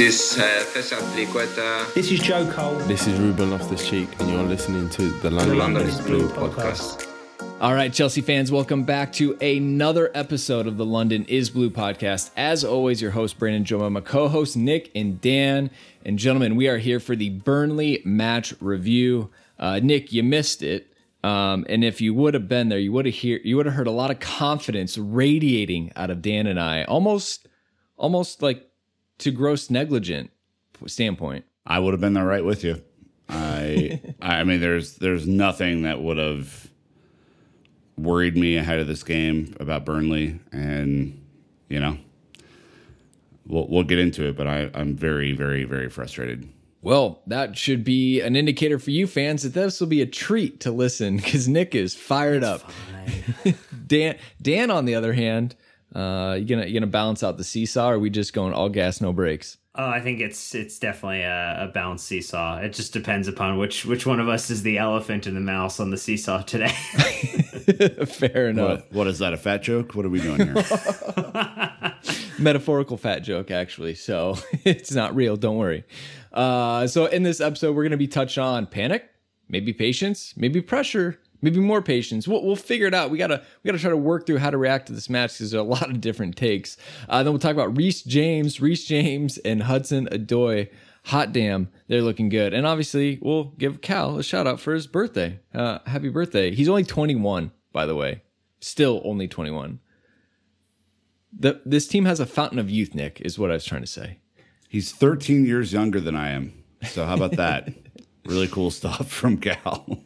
This uh, Festival Triqueta, This is Joe Cole. This is Ruben Loftus Cheek, and you're listening to the London, London is is Blue Blue podcast. All right, Chelsea fans, welcome back to another episode of the London is Blue podcast. As always, your host, Brandon Joma, my co host, Nick and Dan. And gentlemen, we are here for the Burnley match review. Uh, Nick, you missed it. Um, and if you would have been there, you would have hear you would have heard a lot of confidence radiating out of Dan and I, almost, almost like to gross negligent standpoint. I would have been there right with you. I I mean there's there's nothing that would have worried me ahead of this game about Burnley and you know we'll we'll get into it but I I'm very very very frustrated. Well, that should be an indicator for you fans that this will be a treat to listen because Nick is fired up. Dan, Dan, on the other hand, uh, you gonna you gonna balance out the seesaw? Or are we just going all gas, no brakes? Oh, I think it's it's definitely a, a balanced seesaw. It just depends upon which which one of us is the elephant and the mouse on the seesaw today. Fair enough. What, what is that a fat joke? What are we doing here? Metaphorical fat joke, actually. So it's not real. Don't worry. Uh, so in this episode, we're gonna be touching on panic, maybe patience, maybe pressure, maybe more patience. We'll, we'll figure it out. We gotta we gotta try to work through how to react to this match because there's a lot of different takes. Uh, then we'll talk about Reece James, Reece James, and Hudson Odoi. Hot damn, they're looking good. And obviously, we'll give Cal a shout out for his birthday. Uh, happy birthday! He's only 21, by the way. Still only 21. The, this team has a fountain of youth, Nick, is what I was trying to say. He's 13 years younger than I am. So how about that? really cool stuff from Cal.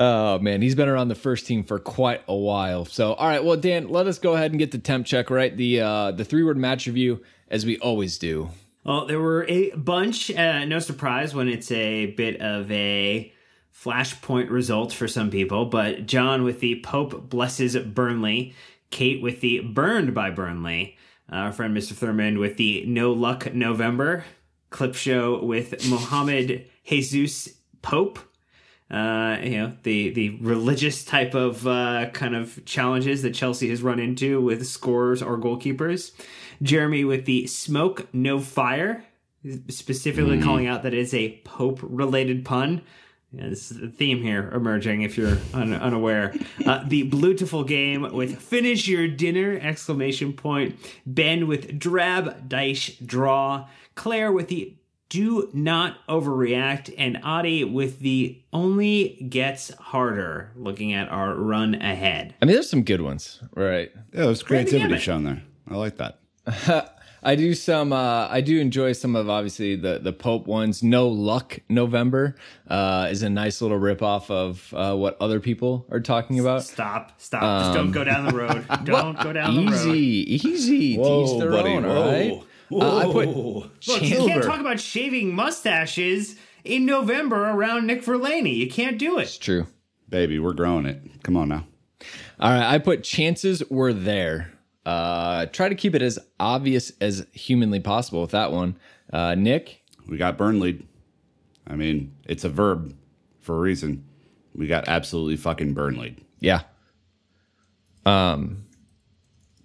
Oh man, he's been around the first team for quite a while. So, all right, well, Dan, let us go ahead and get the temp check right. The uh, the three word match review, as we always do. well, there were a bunch. Uh, no surprise when it's a bit of a flashpoint result for some people. But John with the Pope blesses Burnley, Kate with the burned by Burnley, our friend Mr. Thurman with the no luck November, clip show with Mohammed Jesus Pope. Uh, you know the the religious type of uh, kind of challenges that Chelsea has run into with scorers or goalkeepers. Jeremy with the smoke no fire, specifically calling out that it's a Pope related pun. Yeah, this is the theme here emerging if you're un- unaware. Uh, the beautiful game with finish your dinner exclamation point. Ben with drab dice draw. Claire with the do not overreact and Adi with the only gets harder looking at our run ahead. I mean, there's some good ones, right? Yeah, there's creativity gamut. shown there. I like that. I do some. Uh, I do enjoy some of obviously the the Pope ones. No luck November uh, is a nice little rip off of uh, what other people are talking about. Stop, stop. Just don't go down the road. Don't go down the road. Easy, easy. Teach their own, all right? Uh, I put Look, you can't talk about shaving mustaches in November around Nick Verlaney. You can't do it. It's true. Baby, we're growing it. Come on now. All right, I put chances were there. Uh, try to keep it as obvious as humanly possible with that one. Uh, Nick, We got Burnley. I mean, it's a verb for a reason. We got absolutely fucking Burnley. yeah. Um,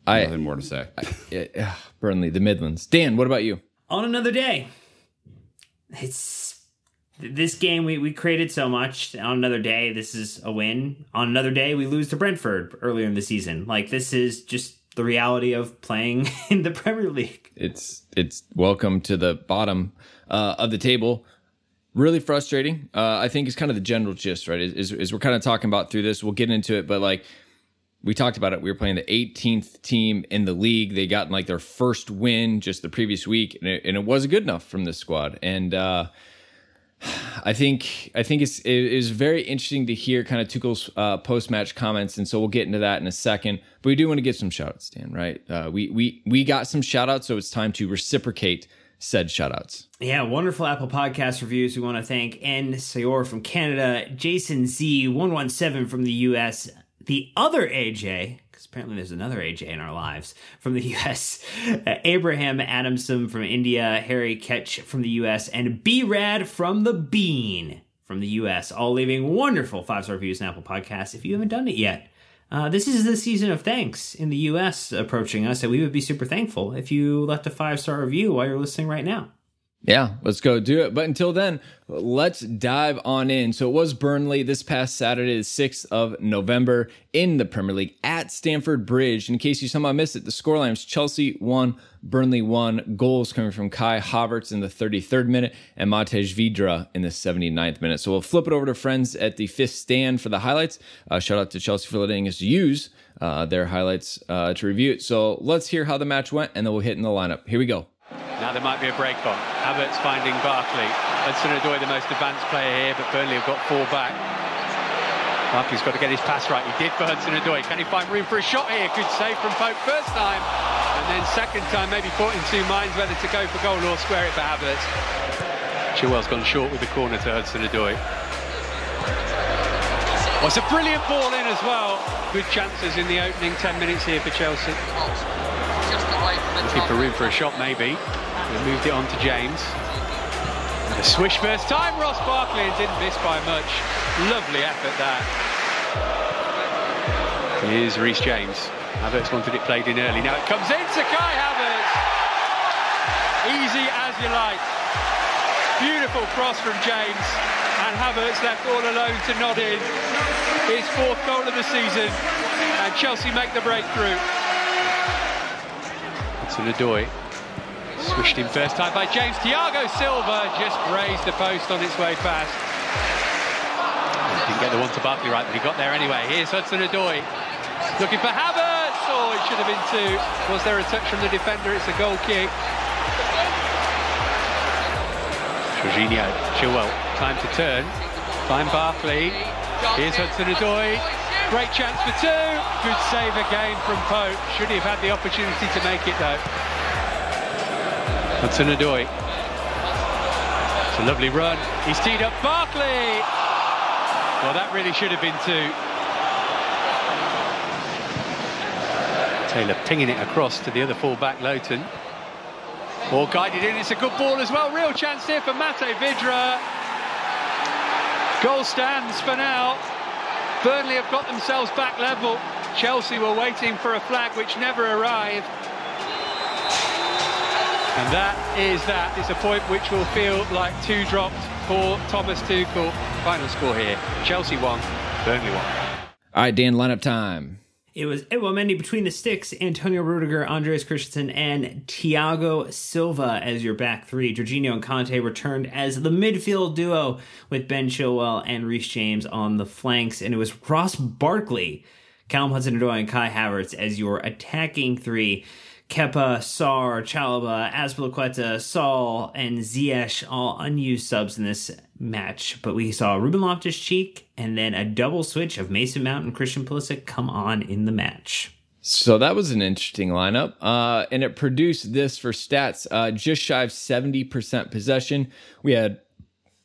I Nothing more to say. yeah, ugh, Burnley, the Midlands. Dan, what about you? On another day. It's this game we, we created so much. On another day, this is a win. On another day, we lose to Brentford earlier in the season. Like this is just the reality of playing in the Premier League. It's it's welcome to the bottom uh, of the table. Really frustrating. Uh, I think is kind of the general gist, right? Is, is, is we're kind of talking about through this. We'll get into it, but like we talked about it. We were playing the 18th team in the league. They got like their first win just the previous week, and it, and it wasn't good enough from this squad. And uh, I think I think it's it is very interesting to hear kind of Tuchel's uh, post match comments, and so we'll get into that in a second. But we do want to give some shout outs, Dan. Right? Uh, we we we got some shout outs, so it's time to reciprocate said shout outs. Yeah, wonderful Apple Podcast reviews. We want to thank N. Sayor from Canada, Jason Z117 from the US, the other AJ, because apparently there's another AJ in our lives from the US, uh, Abraham Adamson from India, Harry Ketch from the US, and B Rad from the Bean from the US, all leaving wonderful five star reviews in Apple Podcasts. If you haven't done it yet, Uh, this is the season of thanks in the U.S. approaching us, and we would be super thankful if you left a five star review while you're listening right now. Yeah, let's go do it. But until then, let's dive on in. So it was Burnley this past Saturday, the 6th of November in the Premier League at Stamford Bridge. In case you somehow missed it, the scoreline was Chelsea 1, Burnley 1. Goals coming from Kai Havertz in the 33rd minute and Matej Vydra in the 79th minute. So we'll flip it over to friends at the fifth stand for the highlights. Uh, shout out to Chelsea for letting us use uh, their highlights uh, to review it. So let's hear how the match went and then we'll hit in the lineup. Here we go. Now there might be a break on. Abbott's finding Barkley. Hudson Odoi the most advanced player here, but Burnley have got four back. Barkley's got to get his pass right. He did for Hudson Odoi. Can he find room for a shot here? Good save from Pope first time. And then second time, maybe caught in two minds whether to go for goal or square it for Abbott. Chilwell's gone short with the corner to Hudson Odoi. Oh, it's a brilliant ball in as well. Good chances in the opening 10 minutes here for Chelsea. Looking a room for a shot, maybe. They moved it on to James. And a swish first time, Ross Barkley, didn't miss by much. Lovely effort that. Here's Reece James. Havertz wanted it played in early. Now it comes in to Kai Havertz. Easy as you like. Beautiful cross from James. And Havertz left all alone to nod in. His fourth goal of the season. And Chelsea make the breakthrough. An Odoi. Swished in first time by James. Thiago Silva just grazed the post on its way past. Didn't get the one to Barkley right, but he got there anyway. Here's Hudson Odoi. Looking for Havertz. Oh, it should have been two. Was there a touch from the defender? It's a goal kick. Jorginho, Chilwell, time to turn. Find Barkley. Here's Hudson Odoi. Great chance for two. Good save again from Pope. Should he have had the opportunity to make it though? Hudson Odoi. It's a lovely run. He's teed up Barkley. Well, that really should have been two. Taylor pinging it across to the other full-back, Lowton. Or guided in. It's a good ball as well. Real chance here for Mate Vydra. Goal stands for now. Burnley have got themselves back level. Chelsea were waiting for a flag which never arrived. And that is that. It's a point which will feel like two dropped for Thomas Tuchel. Final score here. Chelsea one, Burnley 1. All right, Dan, lineup time. It was eh, Edouard Mendy between the sticks, Antonio Rudiger, Andreas Christensen, and Thiago Silva as your back three. Jorginho and Kanté returned as the midfield duo with Ben Chilwell and Reece James on the flanks, and it was Ross Barkley, Callum Hudson-Odoi, and Kai Havertz as your attacking three. Kepa, Sarr, Chalobah, Azpilicueta, Saul, and Ziyech all unused subs in this match. But we saw Ruben Loftus-Cheek and then a double switch of Mason Mount and Christian Pulisic come on in the match. So that was an interesting lineup, uh, and it produced this for stats: uh, just shy of seventy percent possession. We had,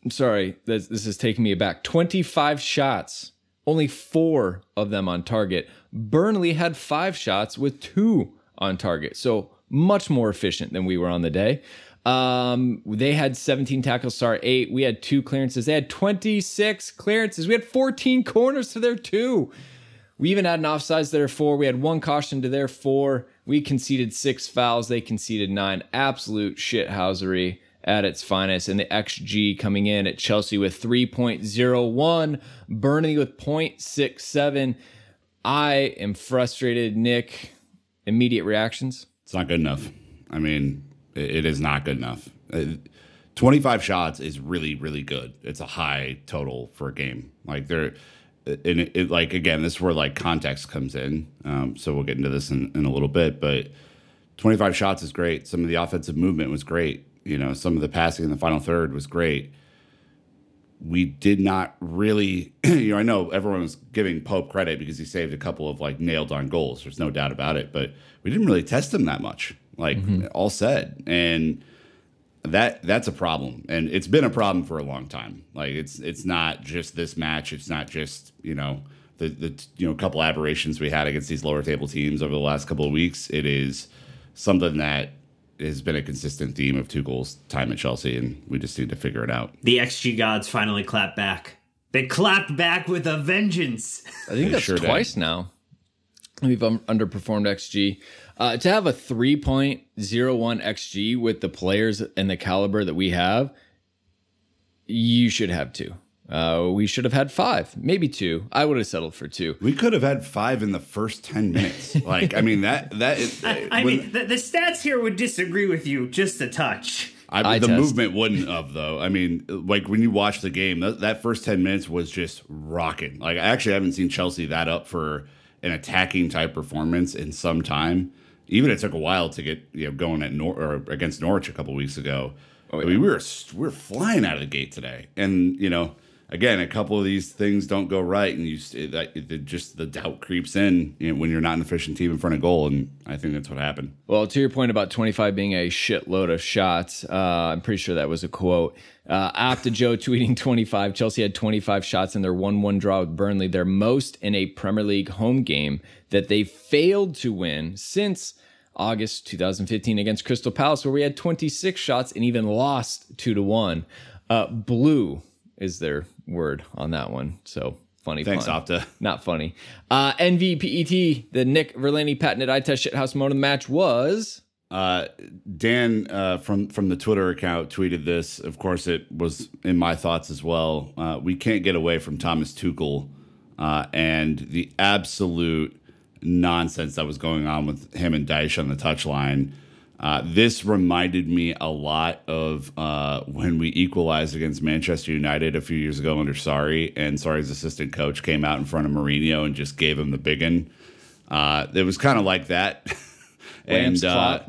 I'm sorry, this, this is taking me aback. Twenty-five shots, only four of them on target. Burnley had five shots with two on target, so much more efficient than we were on the day. Um, they had 17 tackles, Sar eight. We had two clearances. They had 26 clearances. We had 14 corners to their two. We even had an offsides to their four. We had one caution to their four. We conceded six fouls. They conceded nine. Absolute shithousery at its finest. And the XG coming in at Chelsea with 3.01, Burnley with 0.67. I am frustrated, Nick. Immediate reactions? It's not good enough. I mean, it, is not good enough. Uh, 25 shots is really, really good. It's a high total for a game. Like there, and it, it like again, this is where like context comes in. Um, so we'll get into this in, in a little bit, but 25 shots is great. Some of the offensive movement was great. You know, some of the passing in the final third was great. We did not really, you know, I know everyone was giving Pope credit because he saved a couple of like nailed on goals. There's no doubt about it, but we didn't really test him that much. Like mm-hmm. all said, and that that's a problem, and it's been a problem for a long time. Like it's it's not just this match. It's not just you know the the you know couple aberrations we had against these lower table teams over the last couple of weeks. It is something that has been a consistent theme of Tuchel's time at Chelsea, and we just need to figure it out. The XG gods finally clapped back. They clapped back with a vengeance. I think that's sure did. twice now. We've um, underperformed XG. Uh, to have a 3.01 XG with the players and the caliber that we have, you should have two. Uh, we should have had five, maybe two. I would have settled for two. We could have had five in the first ten minutes. Like, I mean that that is, I, I when- mean, the, the stats here would disagree with you just a touch. I, Eye the test. movement wouldn't have though. I mean, like when you watch the game, that, that first ten minutes was just rocking. Like I actually haven't seen Chelsea that up for an attacking type performance in some time. Even it took a while to get you know going at Nor- or against Norwich a couple weeks ago. I mean, we were we were flying out of the gate today, and you know, again, a couple of these things don't go right, and you it, it, just the doubt creeps in you know, when you're not an efficient team in front of goal, and I think that's what happened. Well, to your point about 25 being a shitload of shots, uh, I'm pretty sure that was a quote. Uh, after Joe tweeting 25, Chelsea had 25 shots in their 1 1 draw with Burnley, their most in a Premier League home game that they failed to win since August 2015 against Crystal Palace, where we had 26 shots and even lost 2 to 1. Uh, blue is their word on that one. So funny. Thanks, pun. Opta. Not funny. Uh, NVPET, the Nick Verlani patented eye test shithouse mode of the match was. Uh, Dan uh, from from the Twitter account tweeted this. Of course, it was in my thoughts as well. Uh, we can't get away from Thomas Tuchel uh, and the absolute nonsense that was going on with him and Dyche on the touchline. Uh, this reminded me a lot of uh, when we equalized against Manchester United a few years ago under Sarri, and Sarri's assistant coach came out in front of Mourinho and just gave him the big one. Uh, it was kind of like that. And uh.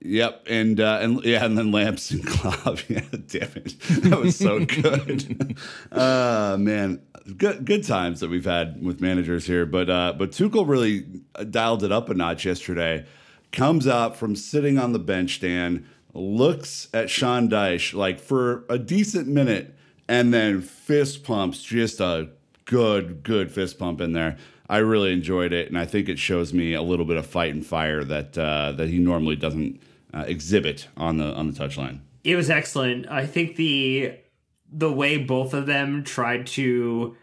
Yep, and uh, and yeah, and then lamps and Klopp. Yeah, damn it, that was so good. uh man, good good times that we've had with managers here. But uh, but Tuchel really dialed it up a notch yesterday. Comes out from sitting on the bench stand, looks at Sean Dyche like for a decent minute, and then fist pumps just a good good fist pump in there. I really enjoyed it, and I think it shows me a little bit of fight and fire that uh, that he normally doesn't uh, exhibit on the on the touchline. It was excellent. I think the the way both of them tried to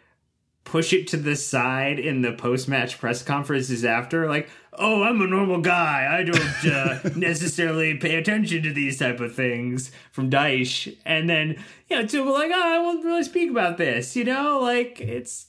push it to the side in the post match press conferences after, like, oh, I'm a normal guy. I don't uh, necessarily pay attention to these type of things from Dyche. And then, you know, two were like, oh, I won't really speak about this. You know, like it's.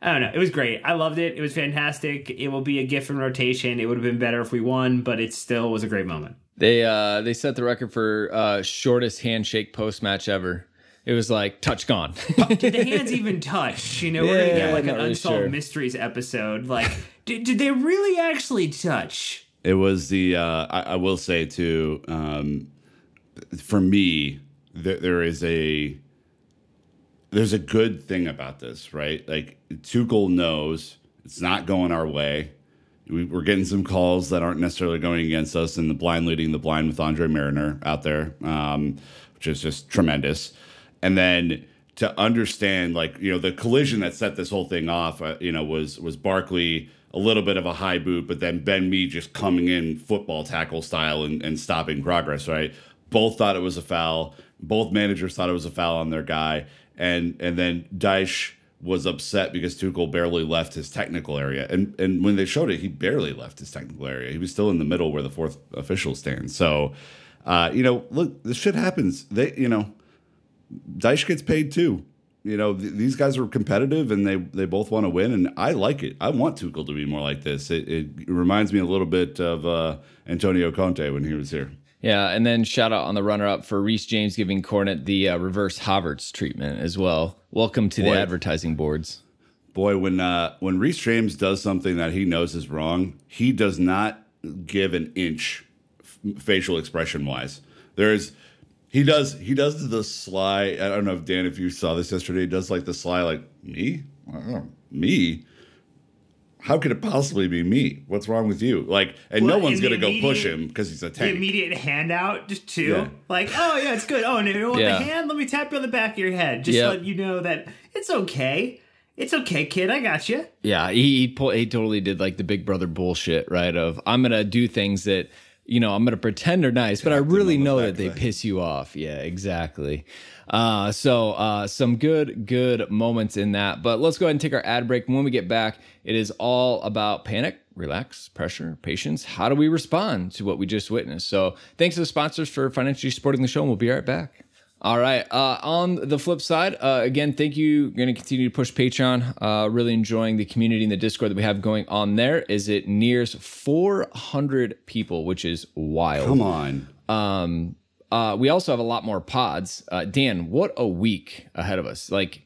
I don't know. It was great. I loved it. It was fantastic. It will be a gift in rotation. It would have been better if we won, but it still was a great moment. They uh they set the record for uh shortest handshake post match ever. It was like touch gone. did the hands even touch? You know, we're gonna get like an really unsolved sure. mysteries episode. Like, did, did they really actually touch? It was the uh, I, I will say too. Um, for me, th- there is a there's a good thing about this, right? Like Tuchel knows it's not going our way. We, we're getting some calls that aren't necessarily going against us, and the blind leading the blind with Andre Marriner out there, um, which is just tremendous. And then to understand, like you know, the collision that set this whole thing off, uh, you know, was was Barkley a little bit of a high boot, but then Ben Mee just coming in football tackle style and, and stopping progress. Right, both thought it was a foul. Both managers thought it was a foul on their guy, and and then Dyche was upset because Tuchel barely left his technical area. And and when they showed it, he barely left his technical area. He was still in the middle where the fourth official stands. So, uh, you know, look, this shit happens. They, you know, Dyche gets paid too. You know, th- these guys are competitive and they they both want to win, and I like it. I want Tuchel to be more like this. It, it reminds me a little bit of uh, Antonio Conte when he was here. yeah, and then shout out on the runner up for Reece James giving Cornet the uh, reverse Havertz treatment as well. Welcome to Boy. the advertising boards. Boy, when uh, when Reece James does something that he knows is wrong, he does not give an inch f- facial expression wise. There's he does he does the sly. I don't know if Dan, if you saw this yesterday, he does like the sly like me, I don't know, me. How could it possibly be me? What's wrong with you? Like, and no one's in gonna go push him because he's a The tank. immediate handout, just two. Yeah. Like, oh yeah, it's good. Oh, and if you want Yeah. the hand, let me tap you on the back of your head, just Yep. to let you know that it's okay. It's okay, kid. I got you. Yeah, he he, pull, he totally did like the big brother bullshit, right? Of I'm gonna do things that you know, I'm going to pretend they're nice, but I really know that they piss you off. Yeah, exactly. Uh, so uh, some good, good moments in that. But let's go ahead and take our ad break. When we get back, it is all about panic, relax, pressure, patience. How do we respond to what we just witnessed? So thanks to the sponsors for financially supporting the show, and we'll be right back. All right. Uh, on the flip side, uh, again, thank you. Going to continue to push Patreon. Uh, really enjoying the community and the Discord that we have going on there. Is it nears 400 people, which is wild. Come on. Um, uh, we also have a lot more pods. Uh, Dan, what a week ahead of us! Like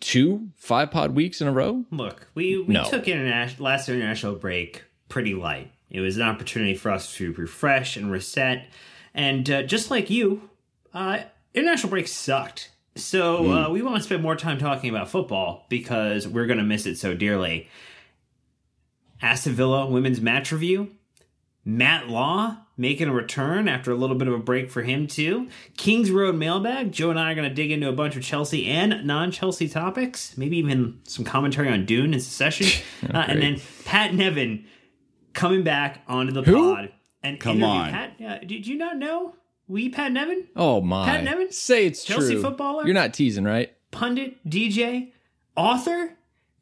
two five pod weeks in a row. Look, we, we No. took international last international break pretty light. It was an opportunity for us to refresh and reset. And uh, just like you, uh, international break sucked. So uh, we want to spend more time talking about football because we're going to miss it so dearly. Aston Villa women's match review. Matt Law making a return after a little bit of a break for him too. Kings Road mailbag. Joe and I are going to dig into a bunch of Chelsea and non-Chelsea topics. Maybe even some commentary on Dune and Succession. uh, and then Pat Nevin coming back onto the Who? pod. And Come on. Pat. Uh, did you not know? We Pat Nevin, Oh my! Pat Nevin? Say it's Chelsea true. footballer? You're not teasing, right? pundit, DJ, author,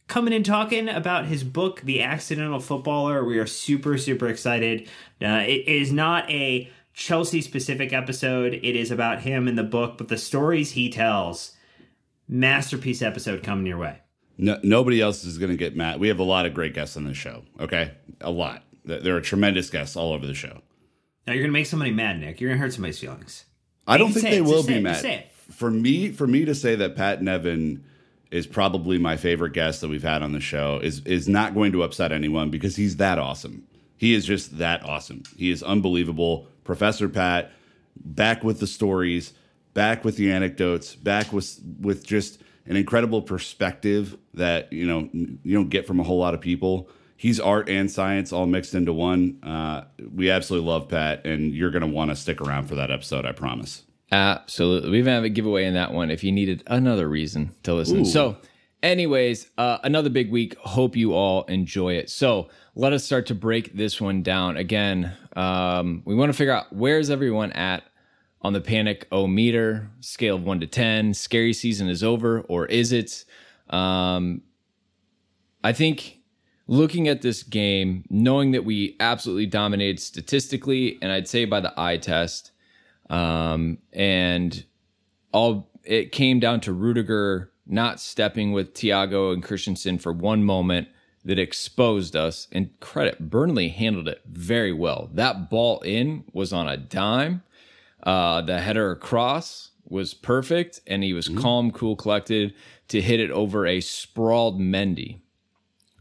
coming in talking about his book, The Accidental Footballer. We are super, super excited. Uh, it is not a Chelsea specific episode, it is about him in the book, but the stories he tells, masterpiece episode coming your way. No, nobody else is going to get mad. We have a lot of great guests on this show. Okay, a lot. There are tremendous guests all over the show. Now, you're going to make somebody mad, Nick. You're going to hurt somebody's feelings. I don't think they it, will just be mad. For me, for me to say that Pat Nevin is probably my favorite guest that we've had on the show is is not going to upset anyone because he's that awesome. He is just that awesome. He is unbelievable. Professor Pat, back with the stories, back with the anecdotes, back with with just an incredible perspective that you know you don't get from a whole lot of people. He's art and science all mixed into one. Uh, we absolutely love Pat, and you're going to want to stick around for that episode. I promise. Absolutely. We even have a giveaway in that one if you needed another reason to listen. So, anyways, uh, another big week. Hope you all enjoy it. So, let us start to break this one down. Again, um, we want to figure out where's everyone at on the panic o meter scale of one to 10. Scary season is over, or is it? Um, I think looking at this game, knowing that we absolutely dominated statistically, and I'd say by the eye test, um, and all it came down to Rudiger not stepping with Thiago and Christensen for one moment that exposed us. And credit, Burnley handled it very well. That ball in was on a dime. Uh, the header across was perfect, and he was calm, cool, collected to hit it over a sprawled Mendy.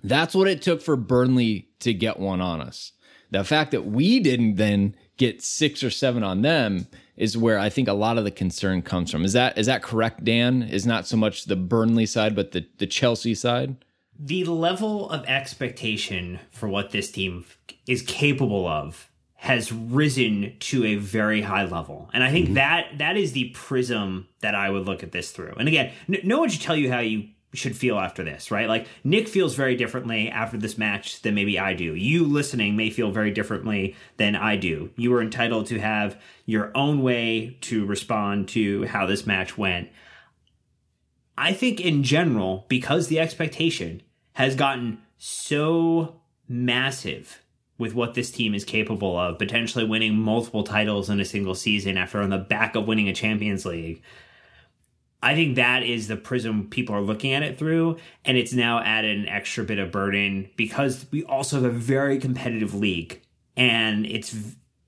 That's what it took for Burnley to get one on us. The fact that we didn't then get six or seven on them is where I think a lot of the concern comes from. Is that is that correct, Dan? Is not so much the Burnley side, but the, the Chelsea side? the level of expectation for what this team is capable of has risen to a very high level and i think mm-hmm. that that is the prism that i would look at this through and again n- no one should tell you how you should feel after this right? Like nick feels very differently after this match than maybe i do. You listening may feel very differently than i do. You are entitled to have your own way to respond to how this match went. I think in general, because the expectation has gotten so massive with what this team is capable of, potentially winning multiple titles in a single season after on the back of winning a Champions League. I think that is the prism people are looking at it through, and it's now added an extra bit of burden because we also have a very competitive league, and it's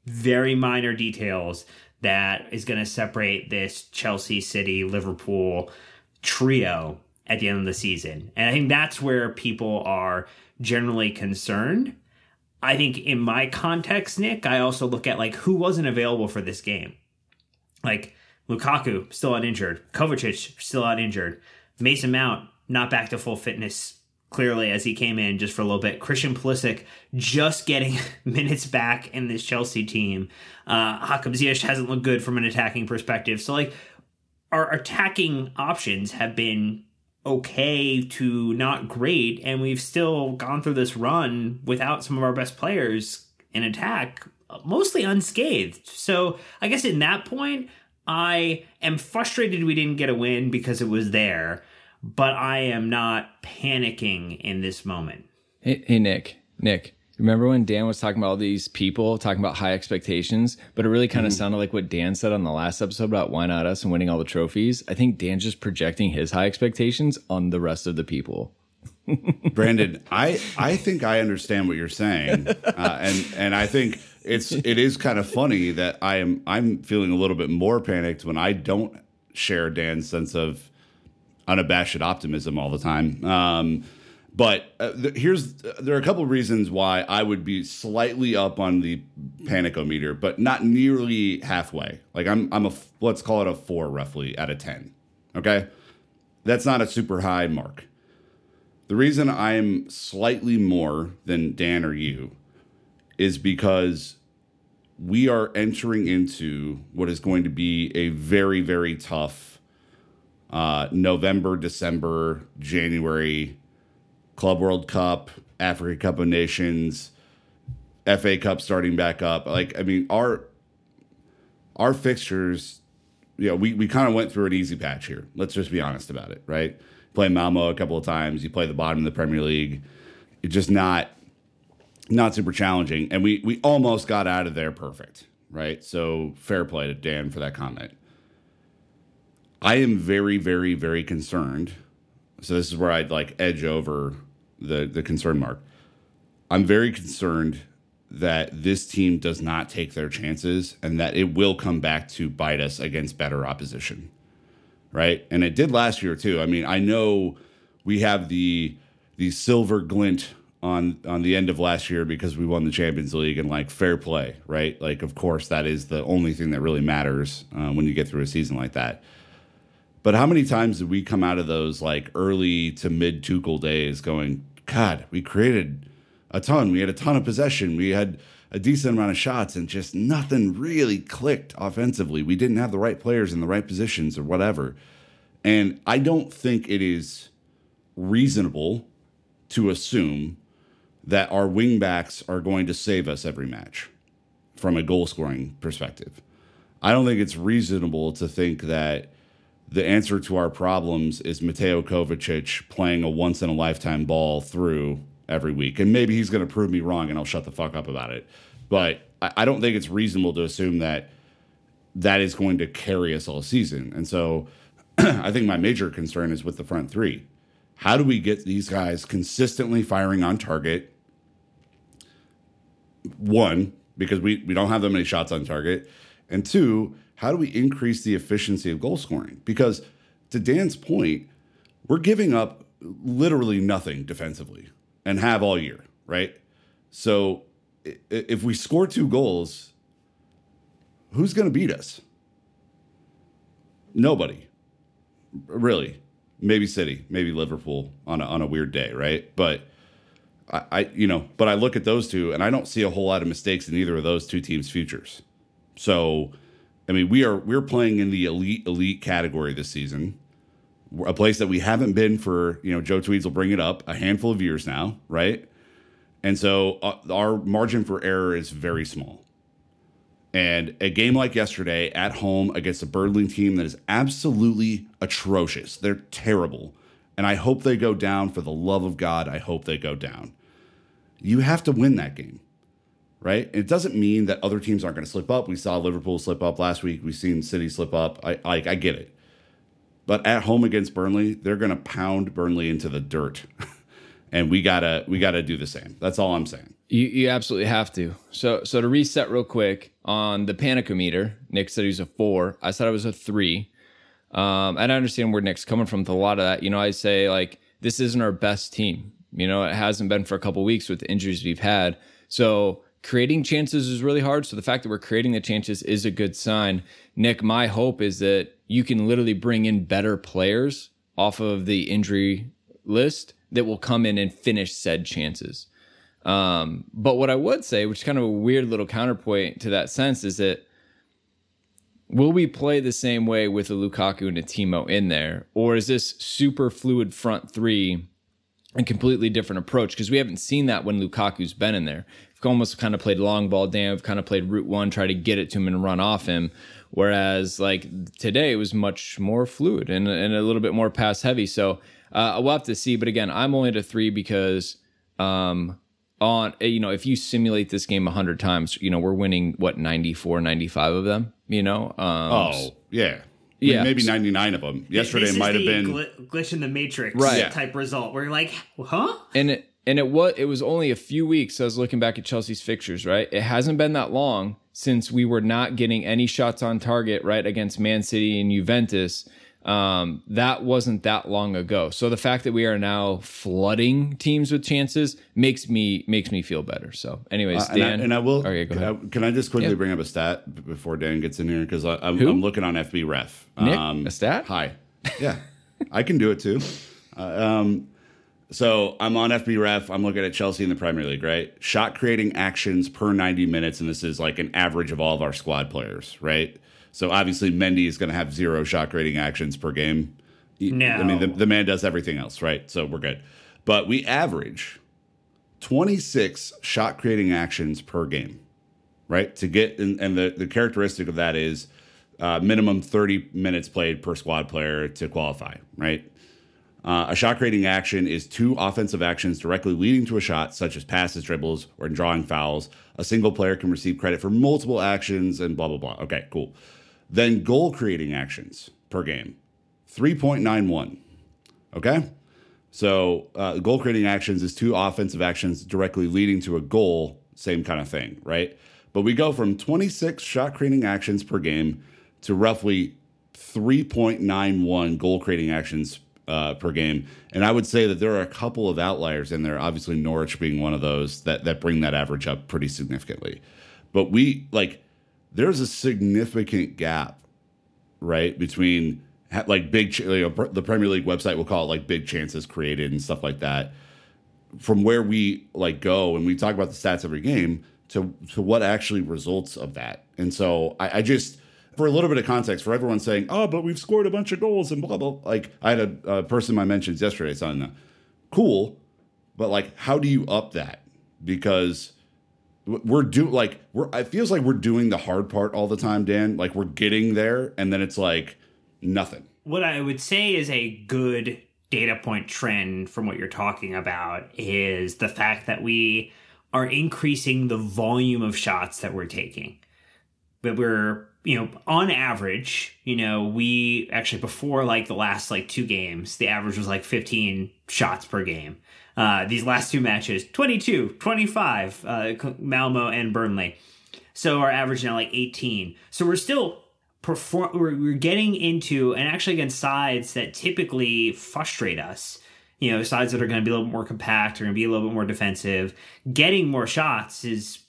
very minor details that is going to separate this Chelsea, City, Liverpool trio at the end of the season. And I think that's where people are generally concerned. I think in my context, Nick, I also look at like who wasn't available for this game. Like Lukaku still out injured, Kovacic still out injured, Mason Mount not back to full fitness clearly as he came in just for a little bit. Christian Pulisic just getting minutes back in this Chelsea team. Uh, Hakim Ziyech hasn't looked good from an attacking perspective. So like our attacking options have been okay to not great, and we've still gone through this run without some of our best players in attack mostly unscathed. So I guess in that point, I am frustrated we didn't get a win because it was there, but I am not panicking in this moment. Hey, hey Nick, Nick, remember when Dan was talking about all these people talking about high expectations, but it really kind of mm-hmm. sounded like what Dan said on the last episode about why not us and winning all the trophies? I think Dan's just projecting his high expectations on the rest of the people. Brandon, I I think I understand what you're saying, uh, and and I think it's it is kind of funny that I am I'm feeling a little bit more panicked when I don't share Dan's sense of unabashed optimism all the time. Um, but uh, th- here's uh, there are a couple of reasons why I would be slightly up on the panicometer, but not nearly halfway. Like I'm I'm a let's call it a four roughly out of ten. Okay, that's not a super high mark. The reason I'm slightly more than Dan or you is because we are entering into what is going to be a very, very tough uh, November, December, January Club World Cup, Africa Cup of Nations, FA Cup starting back up. Like, I mean, our our fixtures, you know, we, we kind of went through an easy patch here. Let's just be honest about it, right? Play Malmo a couple of times, you play the bottom of the Premier League. It's just not not super challenging. And we we almost got out of there perfect, right? So fair play to Dan for that comment. I am very, very, very concerned. So this is where I'd like edge over the the concern mark. I'm very concerned that this team does not take their chances and that it will come back to bite us against better opposition. Right? And it did last year too. I mean, I know we have the the silver glint on on the end of last year because we won the Champions League and like fair play, right? Like of course that is the only thing that really matters uh, when you get through a season like that. But how many times did we come out of those like early to mid Tuchel days going, God, we created a ton, we had a ton of possession, we had a decent amount of shots, and just nothing really clicked offensively. We didn't have the right players in the right positions or whatever. And I don't think it is reasonable to assume that our wingbacks are going to save us every match from a goal scoring perspective. I don't think it's reasonable to think that the answer to our problems is Mateo Kovacic playing a once in a lifetime ball through every week. And maybe he's going to prove me wrong and I'll shut the fuck up about it. But I don't think it's reasonable to assume that that is going to carry us all season. And so I think my major concern is with the front three. How do we get these guys consistently firing on target one, because we, we don't have that many shots on target. And two, how do we increase the efficiency of goal scoring? Because to Dan's point, we're giving up literally nothing defensively and have all year, right? So if we score two goals, who's going to beat us? Nobody, really. Maybe City, maybe Liverpool on a, on a weird day, right? But I, I, you know, but I look at those two and I don't see a whole lot of mistakes in either of those two teams' futures. So, I mean, we are we're playing in the elite elite category this season, a place that we haven't been for. You know, Joe Tweeds will bring it up a handful of years now, right? And so uh, our margin for error is very small. And a game like yesterday at home against a Burnley team that is absolutely atrocious. They're terrible and I hope they go down for the love of God. I hope they go down. You have to win that game, right? It doesn't mean that other teams aren't going to slip up. We saw Liverpool slip up last week. We've seen City slip up. I like I get it, but at home against Burnley, they're going to pound Burnley into the dirt, and we gotta we gotta do the same. That's all I'm saying. You, you absolutely have to. So so to reset real quick on the panicometer, Nick said he was a four. I said I was a three. Um, and I understand where Nick's coming from with a lot of that. You know, I say like this isn't our best team. You know, it hasn't been for a couple weeks with the injuries we've had. So creating chances is really hard. So the fact that we're creating the chances is a good sign. Nick, my hope is that you can literally bring in better players off of the injury list that will come in and finish said chances. Um, but what I would say, which is kind of a weird little counterpoint to that sense, is that will we play the same way with a Lukaku and a Timo in there, or is this super fluid front three? A completely different approach because we haven't seen that when Lukaku's been in there. We've almost kind of played long ball. We've kind of played route one, try to get it to him and run off him. Whereas like today it was much more fluid and, and a little bit more pass heavy. So uh, we'll have to see. But again, I'm only at a three because um, on you know if you simulate this game 100 times you know we're winning what 94 95 of them you know um, Oh, yeah. Yeah. Maybe 99 of them. Yesterday This is might have been. gl- glitch in the matrix Right. type result. Where you're like, huh? and it and it was it was only a few weeks. I was looking back at Chelsea's fixtures, right? It hasn't been that long since we were not getting any shots on target, right, against Man City and Juventus. Um, that wasn't that long ago. So the fact that we are now flooding teams with chances makes me makes me feel better. So, anyways, Uh, and, I, and I will. Okay, go can, ahead. I, can I just quickly Yeah. bring up a stat before Dan gets in here? Because I'm, I'm looking on FB Ref. Nick, Um, a stat? Hi. Yeah, I can do it too. Uh, um, so I'm on FB Ref. I'm looking at Chelsea in the Premier League, right? Shot creating actions per 90 minutes, and this is like an average of all of our squad players, right? So obviously Mendy is going to have zero shot creating actions per game. He- I mean, the, the man does everything else, right? So we're good. But we average 26 shot creating actions per game, right? To get, and, and the, the characteristic of that is uh, minimum 30 minutes played per squad player to qualify, right? Uh, a shot creating action is two offensive actions directly leading to a shot, such as passes, dribbles, or drawing fouls. A single player can receive credit for multiple actions and blah, blah, blah. Okay, cool. Then goal creating actions per game 3.91. Okay? So uh, goal creating actions is two offensive actions directly leading to a goal, same kind of thing, right? But we go from 26 shot creating actions per game to roughly 3.91 goal creating actions uh, per game. And I would say that there are a couple of outliers in there, obviously Norwich being one of those that, that bring that average up pretty significantly. But we, like, there's a significant gap right between like big you know, the premier league website will call it like big chances created and stuff like that. From where we like go and we talk about the stats every game to to what actually results of that. And so i, I just for a little bit of context for everyone saying oh but we've scored a bunch of goals and blah blah like i had a, a person in my mentions yesterday saying cool but like how do you up that? Because we're do like we're it feels like we're doing the hard part all the time dan like we're getting there and then it's like nothing what I would say is a good data point trend from what you're talking about is the fact that we are increasing the volume of shots that we're taking. But we're, you know, on average, you know, we actually before like the last like two games, the average was like 15 shots per game. Uh, these last two matches, 22, 25, uh, Malmo and Burnley. So our average now like 18. So we're still perform we're, we're getting into and actually against sides that typically frustrate us you know sides that are going to be a little more compact are going to be a little bit more defensive getting more shots is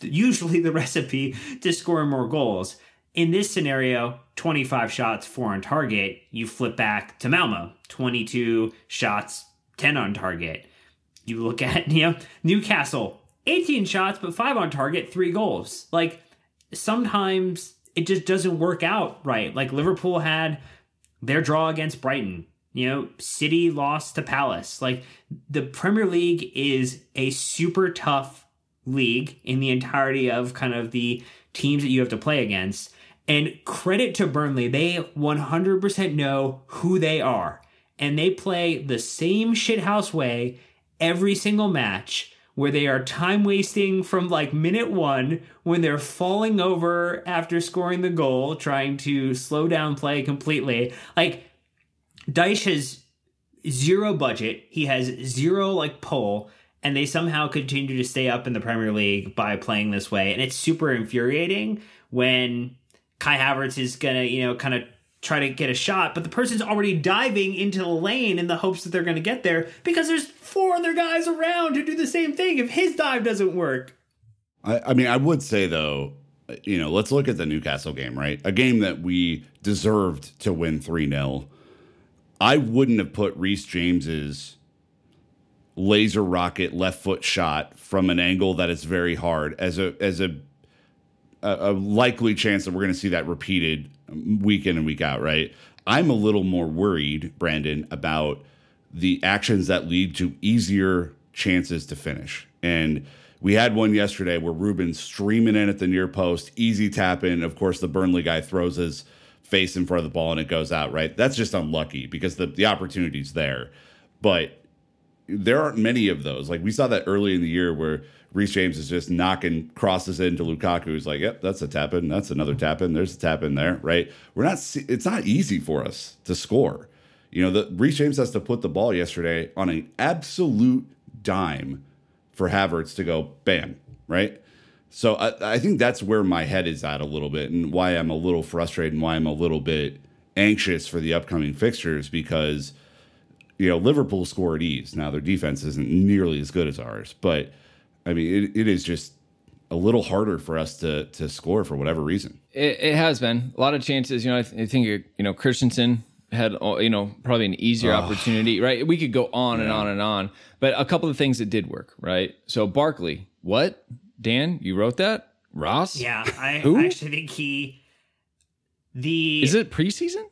usually the recipe to scoring more goals in this scenario 25 shots 4 on target you flip back to malmo 22 shots 10 on target you look at you know newcastle 18 shots but 5 on target 3 goals like sometimes it just doesn't work out right. Like Liverpool had their draw against Brighton. You know, City lost to Palace. Like the Premier League is a super tough league in the entirety of kind of the teams that you have to play against. And credit to Burnley, they 100% know who they are. And they play the same shithouse way every single match where they are time wasting from like minute one when they're falling over after scoring the goal, trying to slow down play completely. Like, Dyche has zero budget, he has zero like pull, and they somehow continue to stay up in the Premier League by playing this way. And it's super infuriating when Kai Havertz is gonna, you know, kind of try to get a shot, but the person's already diving into the lane in the hopes that they're going to get there because there's four other guys around who do the same thing if his dive doesn't work. I, I mean, I would say though, you know, let's look at the Newcastle game, right? A game that we deserved to win 3 0. I wouldn't have put Reece James's laser rocket left foot shot from an angle that is very hard as a as a a, a likely chance that we're going to see that repeated week in and week out, right? I'm a little more worried, Brandon, about the actions that lead to easier chances to finish. And We had one yesterday where Ruben's streaming in at the near post, easy tap in. Of course, the Burnley guy throws his face in front of the ball and it goes out, right? That's just unlucky because the, the opportunity's there. But there aren't many of those. Like we saw that early in the year where Reece James is just knocking crosses into Lukaku. Who's like, yep, that's a tap in. That's another tap in. There's a tap in there, right? We're not, it's not easy for us to score. You know, the Reece James has to put the ball yesterday on an absolute dime for Havertz to go bam, right? So I, I think that's where my head is at a little bit and why I'm a little frustrated and why I'm a little bit anxious for the upcoming fixtures because you know Liverpool score at ease. Now their defense isn't nearly as good as ours, but I mean it, it is just a little harder for us to to score for whatever reason. It, it has been a lot of chances. You know, I, th- I think you know Christensen had uh, you know probably an easier opportunity, right? We could go on and on and on, but a couple of things that did work, right? So Barkley, what? Dan, you wrote that? Ross? Yeah, I, I actually think he. The Is it preseason?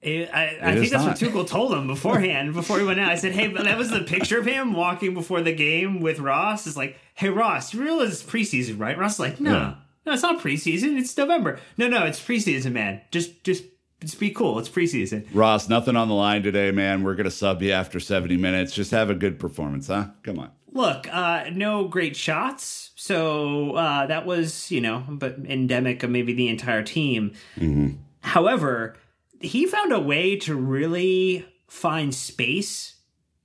It, I, I think that's not. what Tuchel told him beforehand, before he went out. I said, "Hey, but that was the picture of him walking before the game with Ross." It's like, "Hey, Ross, you realize it's preseason, right?" Ross is like, "No, Yeah. no, it's not preseason. It's November. No, no, it's preseason, man. Just, just, just be cool. It's preseason." Ross, nothing on the line today, man. We're gonna sub you after 70 minutes. Just have a good performance, huh? Come on. Look, uh, no great shots, so uh, that was, you know, but endemic of maybe the entire team. Mm-hmm. However, he found a way to really find space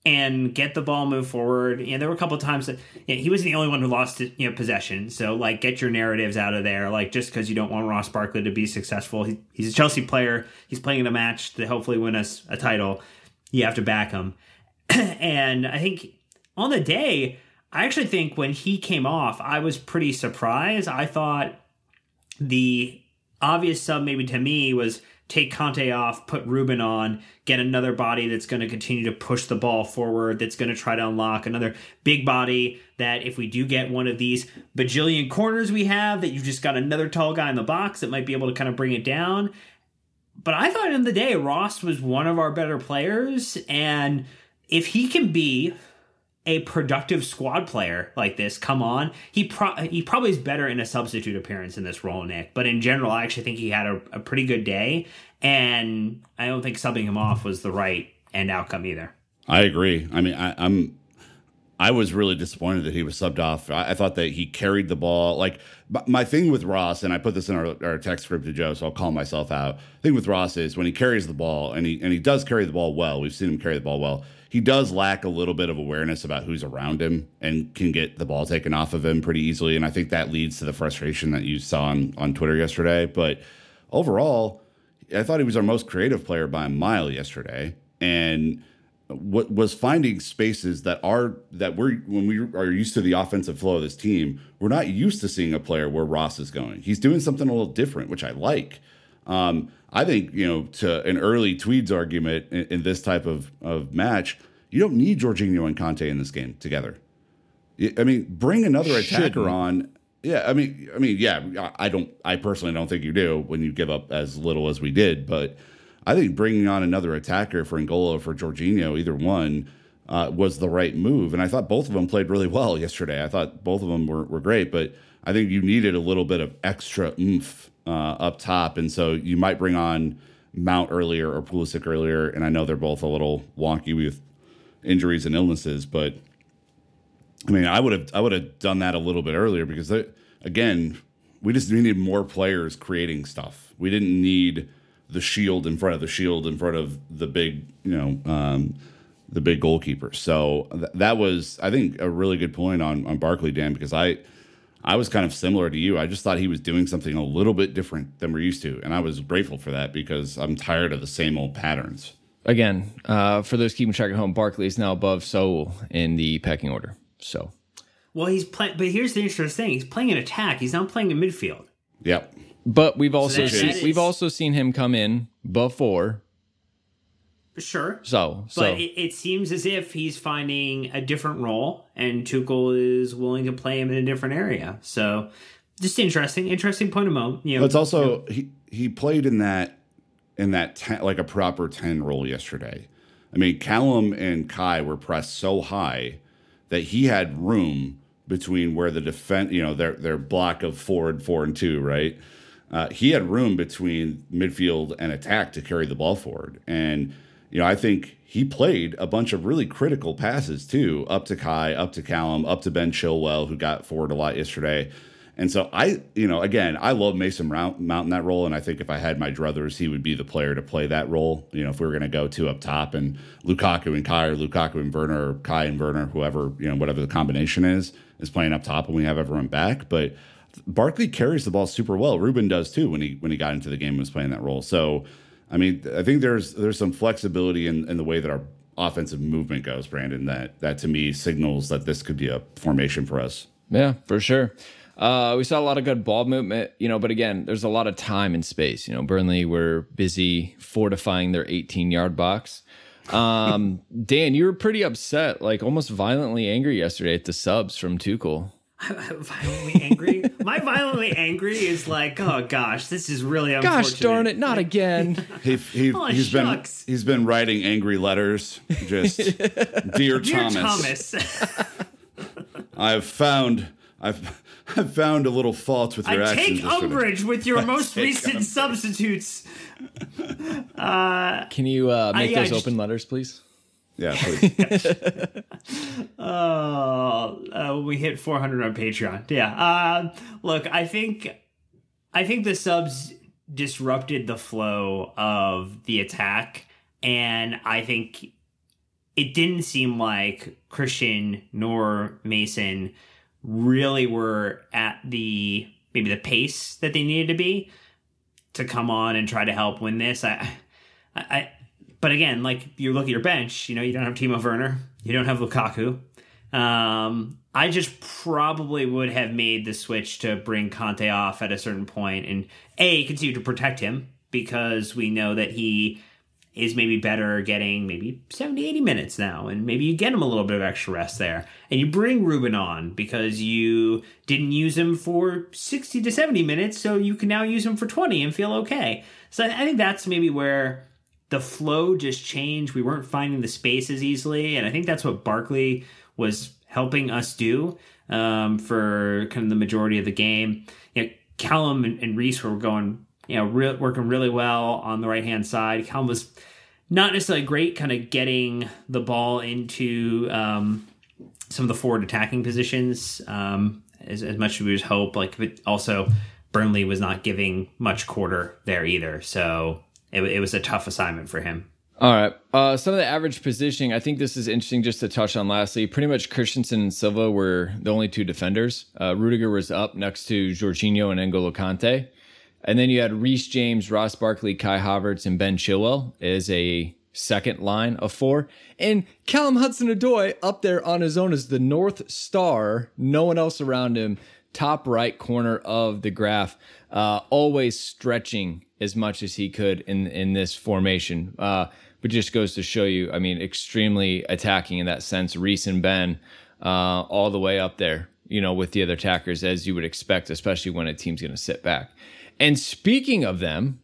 and get the ball move forward. Know, there were a couple times that you know, he wasn't the only one who lost you know possession. So like, get your narratives out of there. Like, just because you don't want Ross Barkley to be successful, he, he's a Chelsea player. He's playing in a match to hopefully win us a title. You have to back him. and I think on the day, I actually think when he came off, I was pretty surprised. I thought the obvious sub maybe to me was take Kanté off, put Ruben on, get another body that's going to continue to push the ball forward, that's going to try to unlock another big body that if we do get one of these bajillion corners we have, that you've just got another tall guy in the box that might be able to kind of bring it down. But I thought in the day, Ross was one of our better players. And if he can be a productive squad player like this come on he pro- he probably is better in a substitute appearance in this role nick but in general i actually think he had a, a pretty good day and i don't think subbing him off was the right end outcome either I agree. I mean, I, I'm. I was really disappointed that he was subbed off. I, I thought that he carried the ball. Like my, my thing with Ross, and I put this in our, our text script to Joe, so I'll call myself out. thing with Ross is when he carries the ball, and he and he does carry the ball well. We've seen him carry the ball well. He does lack a little bit of awareness about who's around him and can get the ball taken off of him pretty easily. And I think that leads to the frustration that you saw on, on Twitter yesterday. But overall, I thought he was our most creative player by a mile yesterday. And what was finding spaces that are that we're when we are used to the offensive flow of this team, we're not used to seeing a player where Ross is going. He's doing something a little different, which I like. Um, I think you know to an early Tweeds argument in, in this type of of match, you don't need Jorginho and Kanté in this game together. I mean, bring another attacker Shouldn't. on. Yeah, I mean, I mean, yeah. I don't. I personally don't think you do when you give up as little as we did. But I think bringing on another attacker for N'Golo or for Jorginho, either one, uh, was the right move. And I thought both of them played really well yesterday. I thought both of them were, were great. But I think you needed a little bit of extra oomph uh, up top, and so you might bring on Mount earlier or Pulisic earlier. And I know they're both a little wonky with injuries and illnesses, but I mean, I would have I would have done that a little bit earlier because they, again, we just needed more players creating stuff. We didn't need the shield in front of the shield in front of the big, you know, um, the big goalkeeper. So th- that was, I think, a really good point on on Barkley, Dan, because I I was kind of similar to you. I just thought he was doing something a little bit different than we're used to, and I was grateful for that because I'm tired of the same old patterns. Again, uh, for those keeping track at home, Barkley is now above Saúl in the pecking order. So well he's playing but here's the interesting thing he's playing an attack he's not playing in midfield Yep. But we've also that- seen, we've also seen him come in before. sure So so But it, it seems as if he's finding a different role, and Tuchel is willing to play him in a different area. So, just interesting, interesting point of moment. You know, it's also he he played in that in that ten, like a proper ten role yesterday. I mean, Callum and Kai were pressed so high that he had room between where the defense, you know, their their block of four and four and two, right? Uh, he had room between midfield and attack to carry the ball forward, and you know, I think he played a bunch of really critical passes too, up to Kai, up to Callum, up to Ben Chilwell, who got forward a lot yesterday. And so I, you know, again, I love Mason Mount in that role, and I think if I had my druthers, he would be the player to play that role. You know, if we were going to go two up top and Lukaku and Kai, or Lukaku and Werner, or Kai and Werner, whoever you know, whatever the combination is, is playing up top, and we have everyone back. But Barkley carries the ball super well. Ruben does too when he when he got into the game and was playing that role. So, I mean, I think there's there's some flexibility in, in the way that our offensive movement goes, Brandon. That that to me signals that this could be a formation for us. Yeah, for sure. Uh, we saw a lot of good ball movement, you know, but again, there's a lot of time and space. You know, Burnley were busy fortifying their 18 yard box. Um, Dan, you were pretty upset, like almost violently angry yesterday at the subs from Tuchel. violently angry. My violently angry is like, oh gosh, this is really unfortunate. Gosh darn it, not again. He, he, Oh, he's been he's been writing angry letters. Just dear, Dear Thomas, Thomas, I've found I've I've found a little fault with your I actions. take yesterday. umbrage with your most recent umbrage. substitutes. Can you uh, make yeah, those just- open letters, please? Yeah, please. Oh, uh, we hit 400 on Patreon. Yeah. Uh, look, I think, I think the subs disrupted the flow of the attack, and I think it didn't seem like Christian nor Mason really were at the maybe the pace that they needed to be to come on and try to help win this. I, I, I but again, like you look at your bench, you know, you don't have Timo Werner, you don't have Lukaku. Um, I just probably would have made the switch to bring Kanté off at a certain point and a continue to protect him because we know that he is maybe better getting maybe 70, 80 minutes now. And maybe you get him a little bit of extra rest there. And you bring Ruben on because you didn't use him for 60 to 70 minutes. So you can now use him for 20 and feel okay. So I think that's maybe where the flow just changed. We weren't finding the space as easily. And I think that's what Barkley was helping us do um, for kind of the majority of the game. You know, Callum and, and Reece were going, you know, re- working really well on the right hand side. Callum was not necessarily great, kind of getting the ball into um, some of the forward attacking positions um, as, as much as we would hope. Like, but also Burnley was not giving much quarter there either, so it, it was a tough assignment for him. All right. Uh, some of the average positioning, I think this is interesting just to touch on lastly. Pretty much Christensen and Silva were the only two defenders. Uh, Rudiger was up next to Jorginho and N'Golo Kanté. And then you had Reece James, Ross Barkley, Kai Havertz, and Ben Chilwell as a second line of four. And Callum Hudson Odoi up there on his own as the North Star, no one else around him, top right corner of the graph, uh, always stretching as much as he could in in this formation. Uh, but just goes to show you, I mean, extremely attacking in that sense. Reece and Ben, uh, all the way up there, you know, with the other attackers as you would expect, especially when a team's going to sit back. And speaking of them,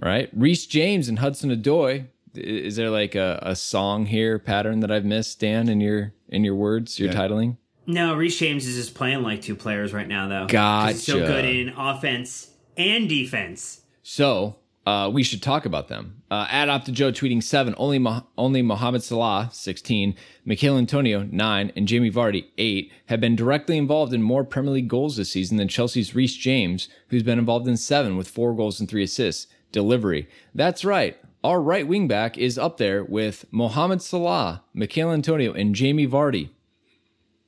right, Reece James and Hudson Odoi. Is there like a, a song here pattern that I've missed, Dan, in your in your words, your titling? No, Reece James is just playing like two players right now, though. 'Cause he's So good in offense and defense. So uh, we should talk about them. Uh, at OptaJoe tweeting seven, only Mo- only Mohamed Salah sixteen, Mikhail Antonio nine, and Jamie Vardy eight have been directly involved in more Premier League goals this season than Chelsea's Reece James, who's been involved in seven with four goals and three assists. Delivery. That's right. Our right wing back is up there with Mohamed Salah, Mikhail Antonio, and Jamie Vardy.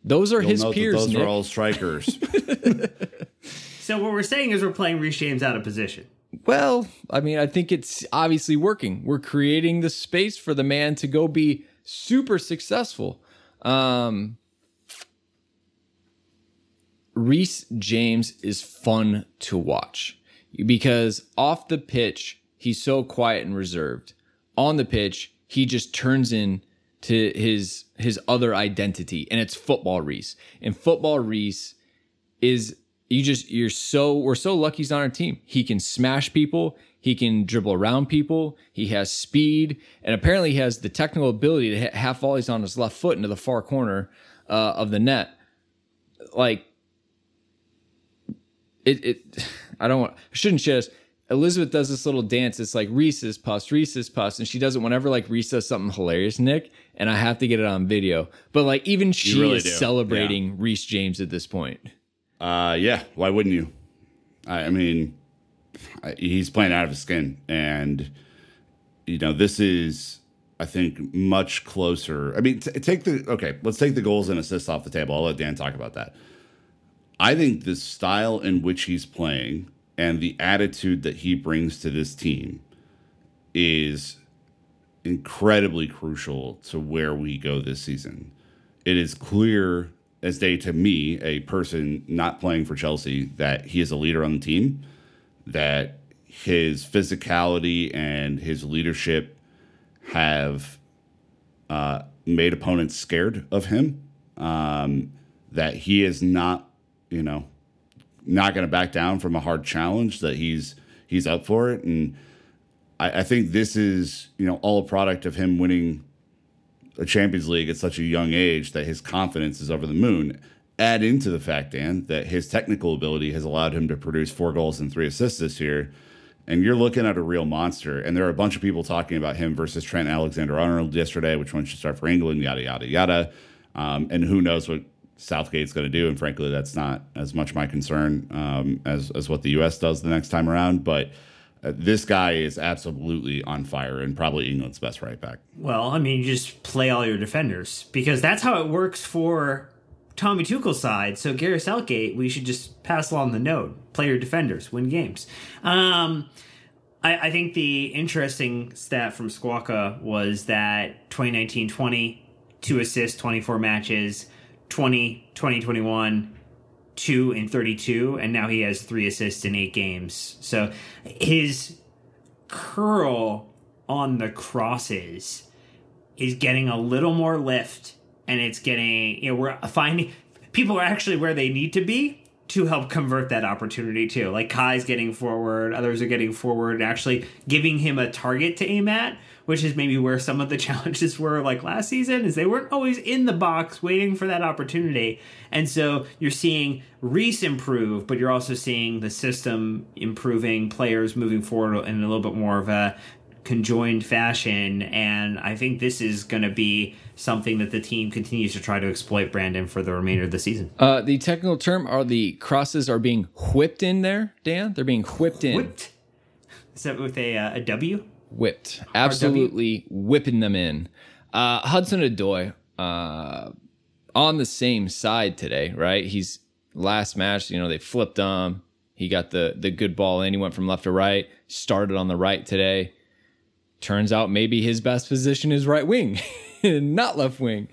Those are You'll his note that peers. those Nick. are all strikers. So what we're saying is we're playing Reece James out of position. Well, I mean, I think it's obviously working. We're creating the space for the man to go be super successful. Um, Reece James is fun to watch because off the pitch, he's so quiet and reserved. On the pitch, he just turns in to his his other identity, and it's football Reece. And football Reece is you just you're so we're so lucky he's on our team. He can smash people, he can dribble around people, he has speed, and apparently he has the technical ability to hit half volleys on his left foot into the far corner uh, of the net. like it. It. I don't want. I shouldn't share this. Elizabeth does this little dance. It's like Reese's Puffs, Reese's Puffs, and she does it whenever like Reece does something hilarious, Nick. And I have to get it on video. But like even she really is do. celebrating Yeah. Reece James at this point. Uh, yeah. Why wouldn't you? I, I mean, I- he's playing out of his skin, and you know this is, I think, much closer. I mean, t- take the okay. Let's take the goals and assists off the table. I'll let Dan talk about that. I think the style in which he's playing and the attitude that he brings to this team is incredibly crucial to where we go this season. It is clear as day to me, a person not playing for Chelsea, that he is a leader on the team, that his physicality and his leadership have uh, made opponents scared of him. Um, that he is not, you know, not going to back down from a hard challenge. That he's he's up for it, and I, I think this is you know all a product of him winning a Champions League at such a young age that his confidence is over the moon. Add into the fact, Dan, that his technical ability has allowed him to produce four goals and three assists this year. And you're looking at a real monster. And there are a bunch of people talking about him versus Trent Alexander Arnold yesterday, which one should start for England, yada, yada, yada. Um, and who knows what Southgate's going to do. And frankly, that's not as much my concern um, as, as what the U.S. does the next time around. But uh, this guy is absolutely on fire and probably England's best right back. Well, I mean, you just play all your defenders because that's how it works for Tommy Tuchel's side. So Gareth Southgate, we should just pass along the note: play your defenders, win games. Um, I, I think the interesting stat from Squawka was that 2019-20, two assists, 24 matches, 20, 2021, two in 32, and now he has three assists in eight games. So his curl on the crosses is getting a little more lift and it's getting you know we're finding people are actually where they need to be to help convert that opportunity too like kai's getting forward others are getting forward actually giving him a target to aim at which is maybe where some of the challenges were like last season is they weren't always in the box waiting for that opportunity. And so you're seeing reece improve but you're also seeing the system improving players moving forward in a little bit more of a conjoined fashion. And i think this is going to be something that the team continues to try to exploit brandon for the remainder of the season. Uh, the technical term are the crosses are being whipped in there, Dan. They're being whipped in. whipped? Is that with a, uh, a w whipped, absolutely whipping them in. Uh, Hudson Odoi uh, on the same side today, right? He's last match. You know they flipped him. He got the the good ball in. He went from left to right. Started on the right today. Turns out maybe his best position is right wing, not left wing.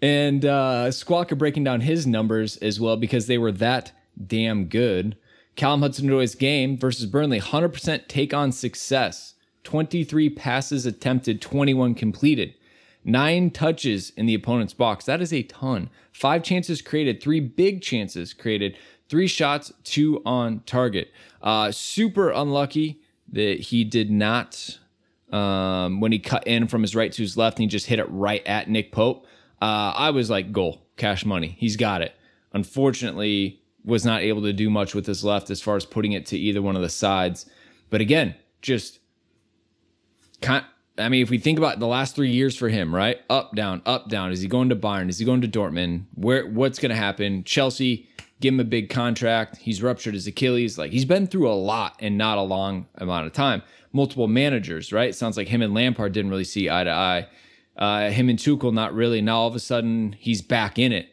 And uh, Squawka breaking down his numbers as well because they were that damn good. Callum Hudson-Odoi's game versus Burnley, 100% take on success. 23 passes attempted, 21 completed. Nine touches in the opponent's box. That is a ton. Five chances created, three big chances created, three shots, two on target. Uh, super unlucky that he did not um, when he cut in from his right to his left and he just hit it right at Nick Pope. Uh, I was like, goal, cash money. He's got it. Unfortunately, was not able to do much with his left as far as putting it to either one of the sides. But again, just kind. I mean, if we think about the last three years for him, right? Up, down, up, down. Is he going to Bayern? Is he going to Dortmund? Where? What's going to happen? Chelsea give him a big contract. He's ruptured his Achilles. Like he's been through a lot in not a long amount of time. Multiple managers, right? Sounds like him and Lampard didn't really see eye to eye. Uh, him and Tuchel, not really. Now all of a sudden he's back in it.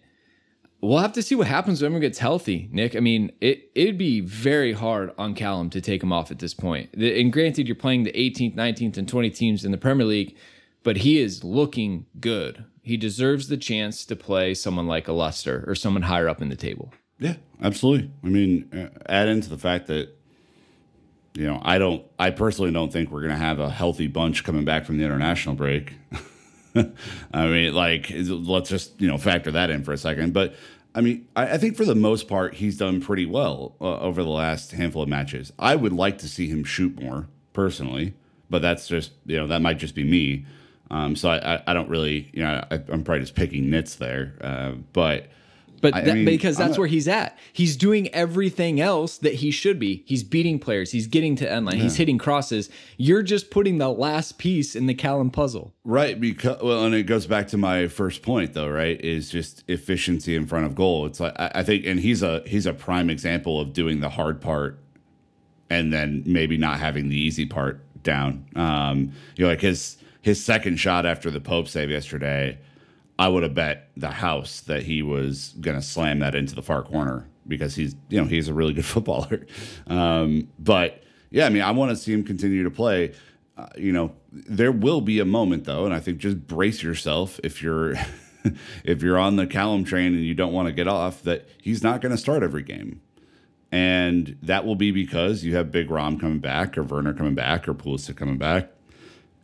We'll have to see what happens when everyone gets healthy, Nick. I mean, it it'd be very hard on Callum to take him off at this point. The- And granted, you're playing the 18th, 19th, and 20 teams in the Premier League, but he is looking good. He deserves the chance to play someone like a Leicester or someone higher up in the table. Yeah, absolutely. I mean, uh, add into the fact that you know, I don't, I personally don't think we're going to have a healthy bunch coming back from the international break. I mean, like, let's just you know factor that in for a second. But I mean, I, I think for the most part, he's done pretty well uh, over the last handful of matches. I would like to see him shoot more personally, but that's just you know that might just be me. Um, so I, I, I don't really, you know, I, I'm probably just picking nits there. Uh, but But I that, mean, because that's a- where he's at. He's doing everything else that he should be. He's beating players. He's getting to end line. He's hitting crosses. You're just putting the last piece in the Callum puzzle. Right, because well, and it goes back to my first point, though. Right, is just efficiency in front of goal. It's like I, I think, and he's a he's a prime example of doing the hard part, and then maybe not having the easy part down. Um, you know, like his his second shot after the Pope save yesterday, I would have bet the house that he was going to slam that into the far corner because he's you know he's a really good footballer. Um, but yeah, I mean, I want to see him continue to play. Uh, you know, there will be a moment though, and I think just brace yourself if you're if you're on the Callum train and you don't want to get off that he's not going to start every game. And that will be because you have Big Rom coming back, or Werner coming back, or Pulisic coming back.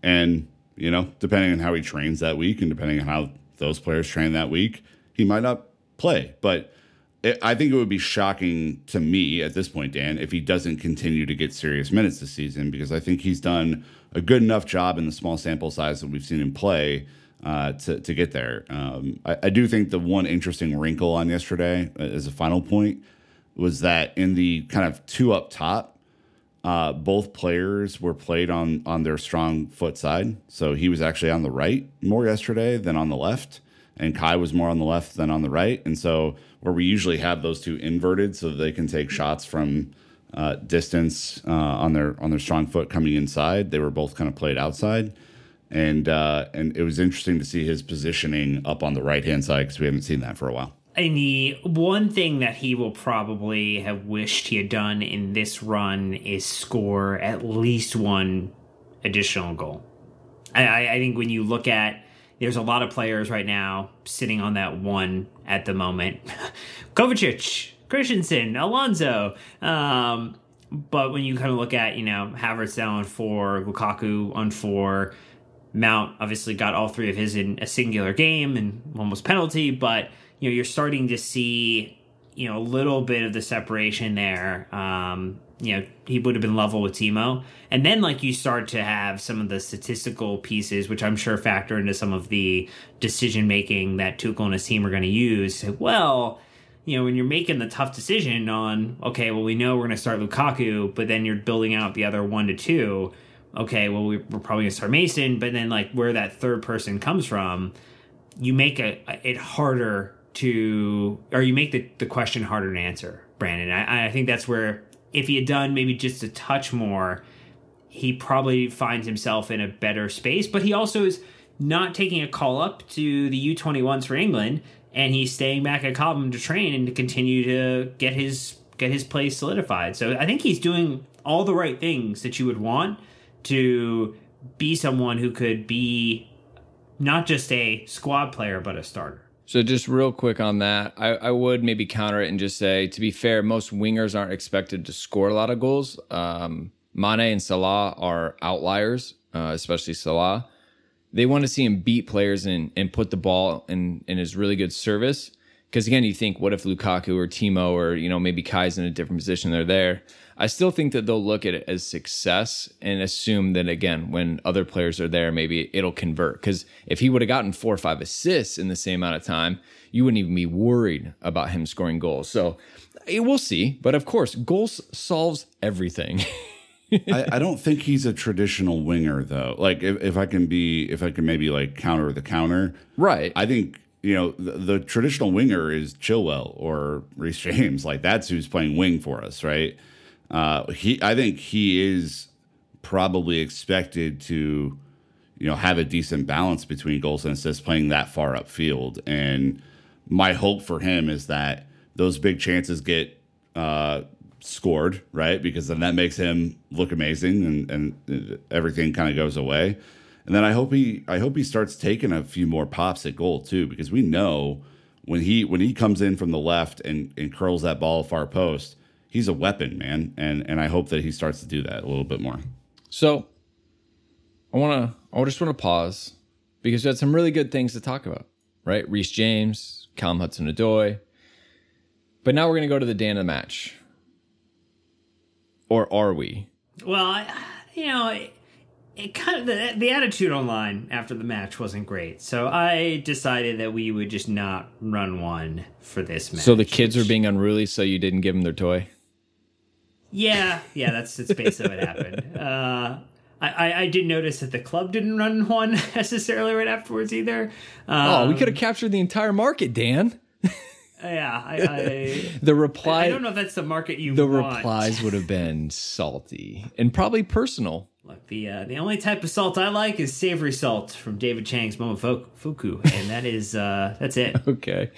And, you know, depending on how he trains that week and depending on how those players train that week, he might not play. But it, I think it would be shocking to me at this point, Dan, if he doesn't continue to get serious minutes this season, because I think he's done a good enough job in the small sample size that we've seen him play uh, to, to get there. Um, I, I do think the one interesting wrinkle on yesterday, uh, as a final point, was that in the kind of two up top, uh, both players were played on on their strong foot side. So he was actually on the right more yesterday than on the left, and Kai was more on the left than on the right. And so where we usually have those two inverted, so they can take shots from uh, distance uh, on their on their strong foot coming inside, they were both kind of played outside. And uh, and it was interesting to see his positioning up on the right hand side because we haven't seen that for a while. And the one thing that he will probably have wished he had done in this run is score at least one additional goal. I, I, think when you look at, there's a lot of players right now sitting on that one at the moment. Kovacic, Christensen, Alonso. Um, but when you kind of look at, you know, Havertz down on four, Lukaku on four, Mount obviously got all three of his in a singular game and one was penalty, but you know you're starting to see you know a little bit of the separation there. Um, you know he would have been level with Timo, and then like you start to have some of the statistical pieces, which I'm sure factor into some of the decision making that Tuchel and his team are going to use. Well, you know when you're making the tough decision on okay, well we know we're going to start Lukaku, but then you're building out the other one to two okay, well, we, we're probably gonna start Mason, but then like where that third person comes from, you make a, it harder to, or you make the, the question harder to answer, Brandon. I, I think that's where if he had done maybe just a touch more, he probably finds himself in a better space. But he also is not taking a call up to the U21s for England, and he's staying back at Cobham to train and to continue to get his get his place solidified. So I think he's doing all the right things that you would want to be someone who could be not just a squad player but a starter. So just real quick on that, I, I would maybe counter it and just say, to be fair, most wingers aren't expected to score a lot of goals. Um, Mane and Salah are outliers, uh, especially Salah. They want to see him beat players and, and put the ball in, in his really good service. Because again, you think, what if Lukaku or Timo or you know maybe Kai's in a different position? They're there. I still think that they'll look at it as success and assume that again, when other players are there, maybe it'll convert. Because if he would have gotten four or five assists in the same amount of time, you wouldn't even be worried about him scoring goals. So eh, we'll see. But of course, goals solves everything. I, I don't think he's a traditional winger though. Like if, if I can be if I can maybe like counter the counter. right. I think you know the, the traditional winger is Chilwell or Reece James. Like that's who's playing wing for us, right? Uh, he I think he is probably expected to you know have a decent balance between goals and assists playing that far upfield. And my hope for him is that those big chances get uh, scored, right? Because then that makes him look amazing, and and everything kind of goes away. And then I hope he I hope he starts taking a few more pops at goal too, because we know when he when he comes in from the left and, and curls that ball far post, he's a weapon, man. And and I hope that he starts to do that a little bit more. So I want to, I just want to pause because we had some really good things to talk about, right? Reece James, Callum Hudson Odoi. But now we're going to go to the day of the match. Or are we? Well, I, you know, it kind of the, the attitude online after the match wasn't great. So I decided that we would just not run one for this match. So the kids were being unruly, so you didn't give them their toy. Yeah, yeah, that's the that's basically what happened. Uh, I, I, I did notice that the club didn't run one necessarily right afterwards either. Um, Oh, we could have captured the entire market, Dan. Yeah, I, I, The reply, I don't know if that's the market you the want. replies would have been salty and probably personal. Look, the uh, the only type of salt I like is savory salt from David Chang's Momofuku, and that is uh, that's it. Okay.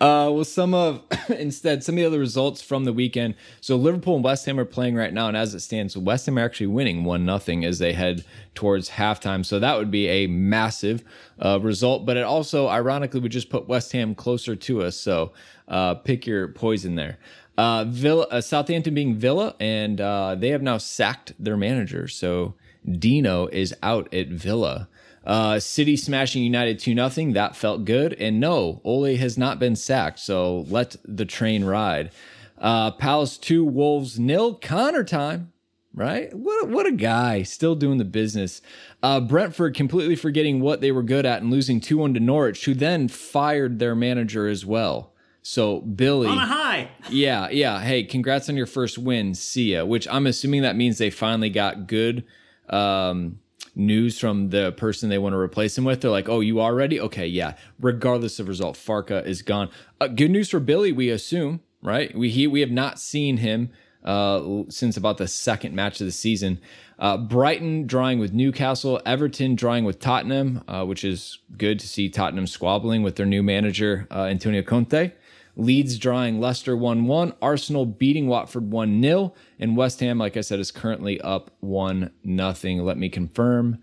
Uh, well, some of instead some of the other results from the weekend. So Liverpool and West Ham are playing right now, and as it stands, West Ham are actually winning one nothing as they head towards halftime. So that would be a massive uh, result, but it also ironically would just put West Ham closer to us. So uh, pick your poison there. Uh, Villa, uh, Southampton being Villa, and uh, they have now sacked their manager. So Dino is out at Villa. Uh, City smashing United 2 0. That felt good. And no, Ole has not been sacked. So let the train ride. Uh, Palace 2, Wolves nil. Conor time, right? What, what a guy. Still doing the business. Uh, Brentford completely forgetting what they were good at and losing 2 1 to Norwich, who then fired their manager as well. So Billy. On a high. Yeah, yeah. Hey, congrats on your first win. See ya. Which I'm assuming that means they finally got good um, news from the person they want to replace him with. They're like, oh, you are ready? Okay, yeah. Regardless of result, Farke is gone. Uh, good news for Billy, we assume, right? We he, we have not seen him uh, since about the second match of the season. Uh, Brighton drawing with Newcastle, Everton drawing with Tottenham, uh, which is good to see Tottenham squabbling with their new manager uh, Antonio Conte. Leeds drawing Leicester 1 1. Arsenal beating Watford 1 0. And West Ham, like I said, is currently up 1 0. Let me confirm.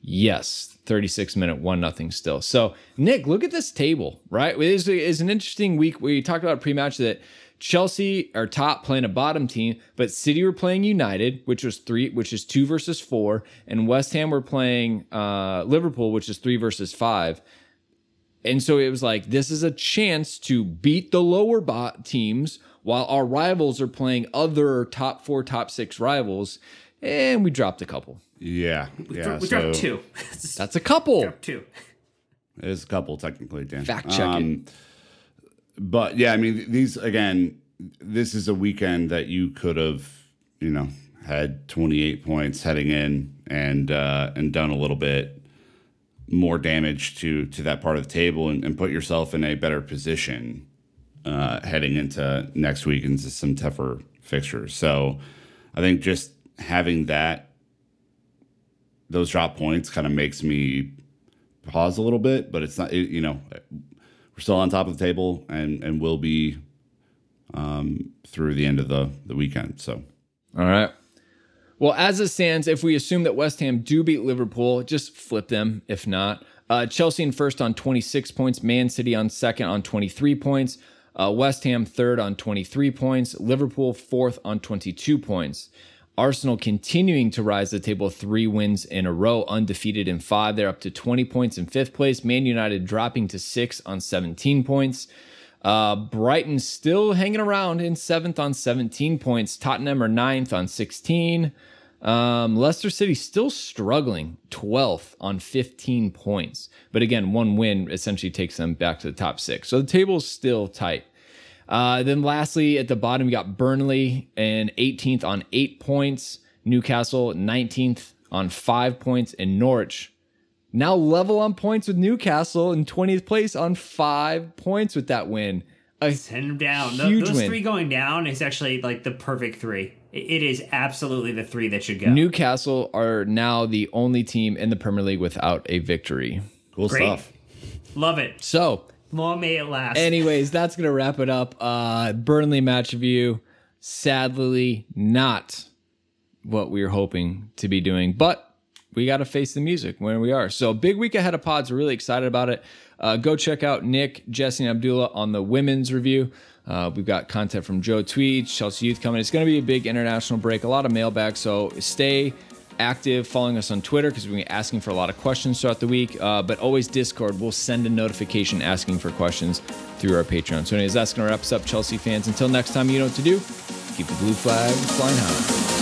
Yes, 36 minute 1 0 still. So, Nick, look at this table, right? It is, is an interesting week. We talked about pre match that Chelsea are top playing a bottom team, but City were playing United, which was three, which is two versus four, and West Ham were playing uh, Liverpool, which is three versus five. And so it was like, this is a chance to beat the lower bot teams while our rivals are playing other top four, top six rivals. And we dropped a couple. Yeah, We, yeah. dro- we so dropped two. That's a couple. Dropped two. It's a couple technically, Dan. Fact check it. But yeah, I mean, these again. This is a weekend that you could have, you know, had 28 points heading in and uh, and done a little bit more damage to to that part of the table and, and put yourself in a better position uh, heading into next week into some tougher fixtures. So I think just having that those drop points kind of makes me pause a little bit, but it's not it, you know we're still on top of the table and and will be um, through the end of the the weekend. So All right. Well, as it stands, if we assume that West Ham do beat Liverpool, just flip them. If not, uh, Chelsea in first on 26 points, Man City on second on 23 points, uh, West Ham third on 23 points, Liverpool fourth on 22 points. Arsenal continuing to rise the table, three wins in a row, undefeated in five. They're up to 20 points in fifth place. Man United dropping to six on 17 points. Uh, Brighton still hanging around in seventh on 17 points. Tottenham are ninth on 16. Um, Leicester City still struggling, 12th on 15 points. But again, one win essentially takes them back to the top six. So the table is still tight. Uh, then lastly, at the bottom, we got Burnley and 18th on eight points. Newcastle 19th on five points. And Norwich now level on points with Newcastle in 20th place on five points with that win. A Send them down. Those win. three going down is actually like the perfect three. It- it is absolutely the three that should go. Newcastle are now the only team in the Premier League without a victory. cool Great. stuff. Love it. So, Long may it last. anyways, that's gonna wrap it up. Uh Burnley match view. Sadly, not what we were hoping to be doing, but we got to face the music where we are. So, big week ahead of pods. We're really excited about it. Uh, go check out Nick, Jesse, and Abdullah on the women's review. Uh, we've got content from Joe Tweed, Chelsea Youth coming. It's going to be a big international break, a lot of mailbag. So, stay active following us on Twitter because we're asking for a lot of questions throughout the week. Uh, but always Discord, we'll send a notification asking for questions through our Patreon. So, anyways, that's going to wrap us up, Chelsea fans. Until next time, you know what to do. Keep the blue flag flying high.